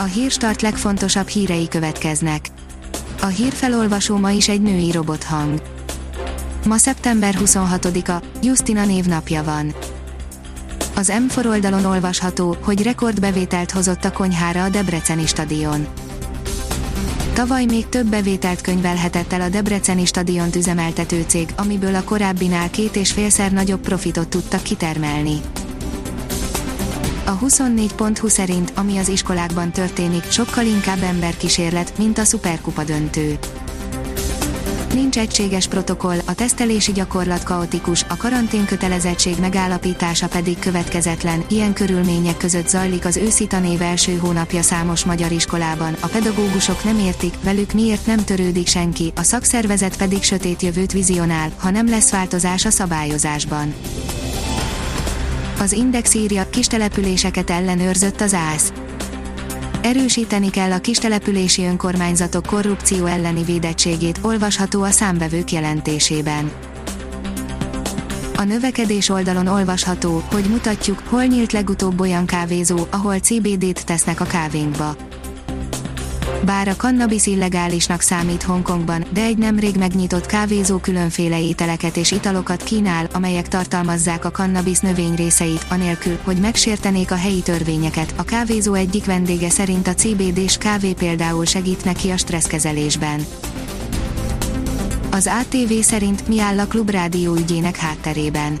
A hírstart legfontosabb hírei következnek. A hírfelolvasó ma is egy női robothang. Ma szeptember 26-a, Justina névnapja van. Az M4 oldalon olvasható, hogy rekordbevételt hozott a konyhára a Debreceni stadion. Tavaly még több bevételt könyvelhetett el a Debreceni stadiont üzemeltető cég, amiből a korábbinál két és félszer nagyobb profitot tudtak kitermelni. A 24.20 szerint, ami az iskolákban történik, sokkal inkább emberkísérlet, mint a szuperkupa döntő. Nincs egységes protokoll, a tesztelési gyakorlat kaotikus, a karantén kötelezettség megállapítása pedig következetlen, ilyen körülmények között zajlik az őszi tanév első hónapja számos magyar iskolában, a pedagógusok nem értik, velük miért nem törődik senki, a szakszervezet pedig sötét jövőt vizionál, ha nem lesz változás a szabályozásban. Az Index írja, kistelepüléseket ellenőrzött az ÁSZ. Erősíteni kell a kistelepülési önkormányzatok korrupció elleni védettségét, olvasható a számbevők jelentésében. A növekedés oldalon olvasható, hogy mutatjuk, hol nyílt legutóbb olyan kávézó, ahol CBD-t tesznek a kávénkba. Bár a cannabis illegálisnak számít Hongkongban, de egy nemrég megnyitott kávézó különféle ételeket és italokat kínál, amelyek tartalmazzák a cannabis növény részeit, anélkül, hogy megsértenék a helyi törvényeket. A kávézó egyik vendége szerint a CBD-s kávé például segít neki a stresszkezelésben. Az ATV szerint mi áll a klubrádió ügyének hátterében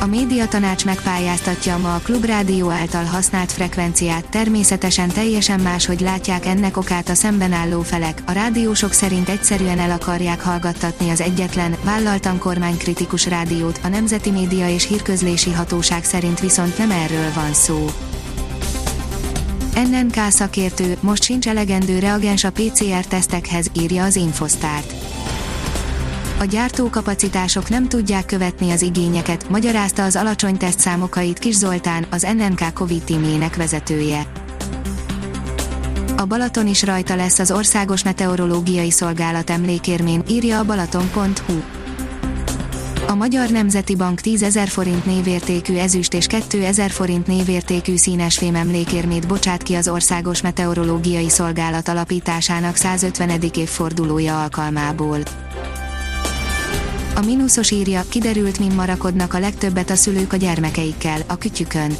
a médiatanács megpályáztatja ma a Klubrádió által használt frekvenciát, természetesen teljesen máshogy látják ennek okát a szemben álló felek, a rádiósok szerint egyszerűen el akarják hallgattatni az egyetlen, vállaltan kormánykritikus rádiót, a Nemzeti Média és Hírközlési Hatóság szerint viszont nem erről van szó. NNK szakértő, most sincs elegendő reagens a PCR-tesztekhez, írja az Infosztárt a gyártókapacitások nem tudják követni az igényeket, magyarázta az alacsony tesztszámokait Kis Zoltán, az NNK Covid tímjének vezetője. A Balaton is rajta lesz az Országos Meteorológiai Szolgálat emlékérmén, írja a balaton.hu. A Magyar Nemzeti Bank 10 ezer forint névértékű ezüst és 2 ezer forint névértékű színesfém emlékérmét bocsát ki az Országos Meteorológiai Szolgálat alapításának 150. évfordulója alkalmából. A mínuszos írja, kiderült min marakodnak a legtöbbet a szülők a gyermekeikkel, a kütyükön.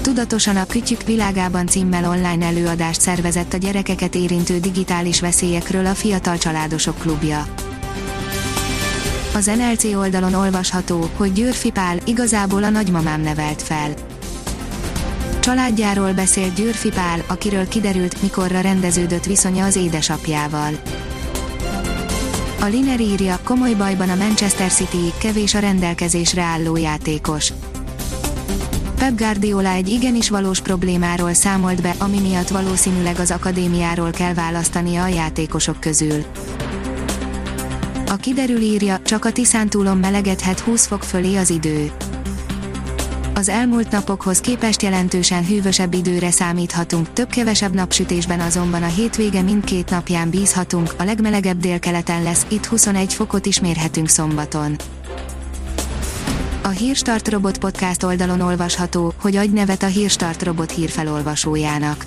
Tudatosan a Kütyük világában címmel online előadást szervezett a gyerekeket érintő digitális veszélyekről a Fiatal Családosok Klubja. Az NLC oldalon olvasható, hogy Győrfi Pál igazából a nagymamám nevelt fel. Családjáról beszélt Győrfi Pál, akiről kiderült, mikorra rendeződött viszonya az édesapjával. A Liner írja, komoly bajban a Manchester City, kevés a rendelkezésre álló játékos. Pep Guardiola egy igenis valós problémáról számolt be, ami miatt valószínűleg az akadémiáról kell választania a játékosok közül. A kiderül írja, csak a Tiszántúlon melegedhet 20 fok fölé az idő. Az elmúlt napokhoz képest jelentősen hűvösebb időre számíthatunk, több-kevesebb napsütésben azonban a hétvége mindkét napján bízhatunk, a legmelegebb délkeleten lesz, itt 21 fokot is mérhetünk szombaton. A Hírstart Robot podcast oldalon olvasható, hogy adj nevet a Hírstart Robot hírfelolvasójának.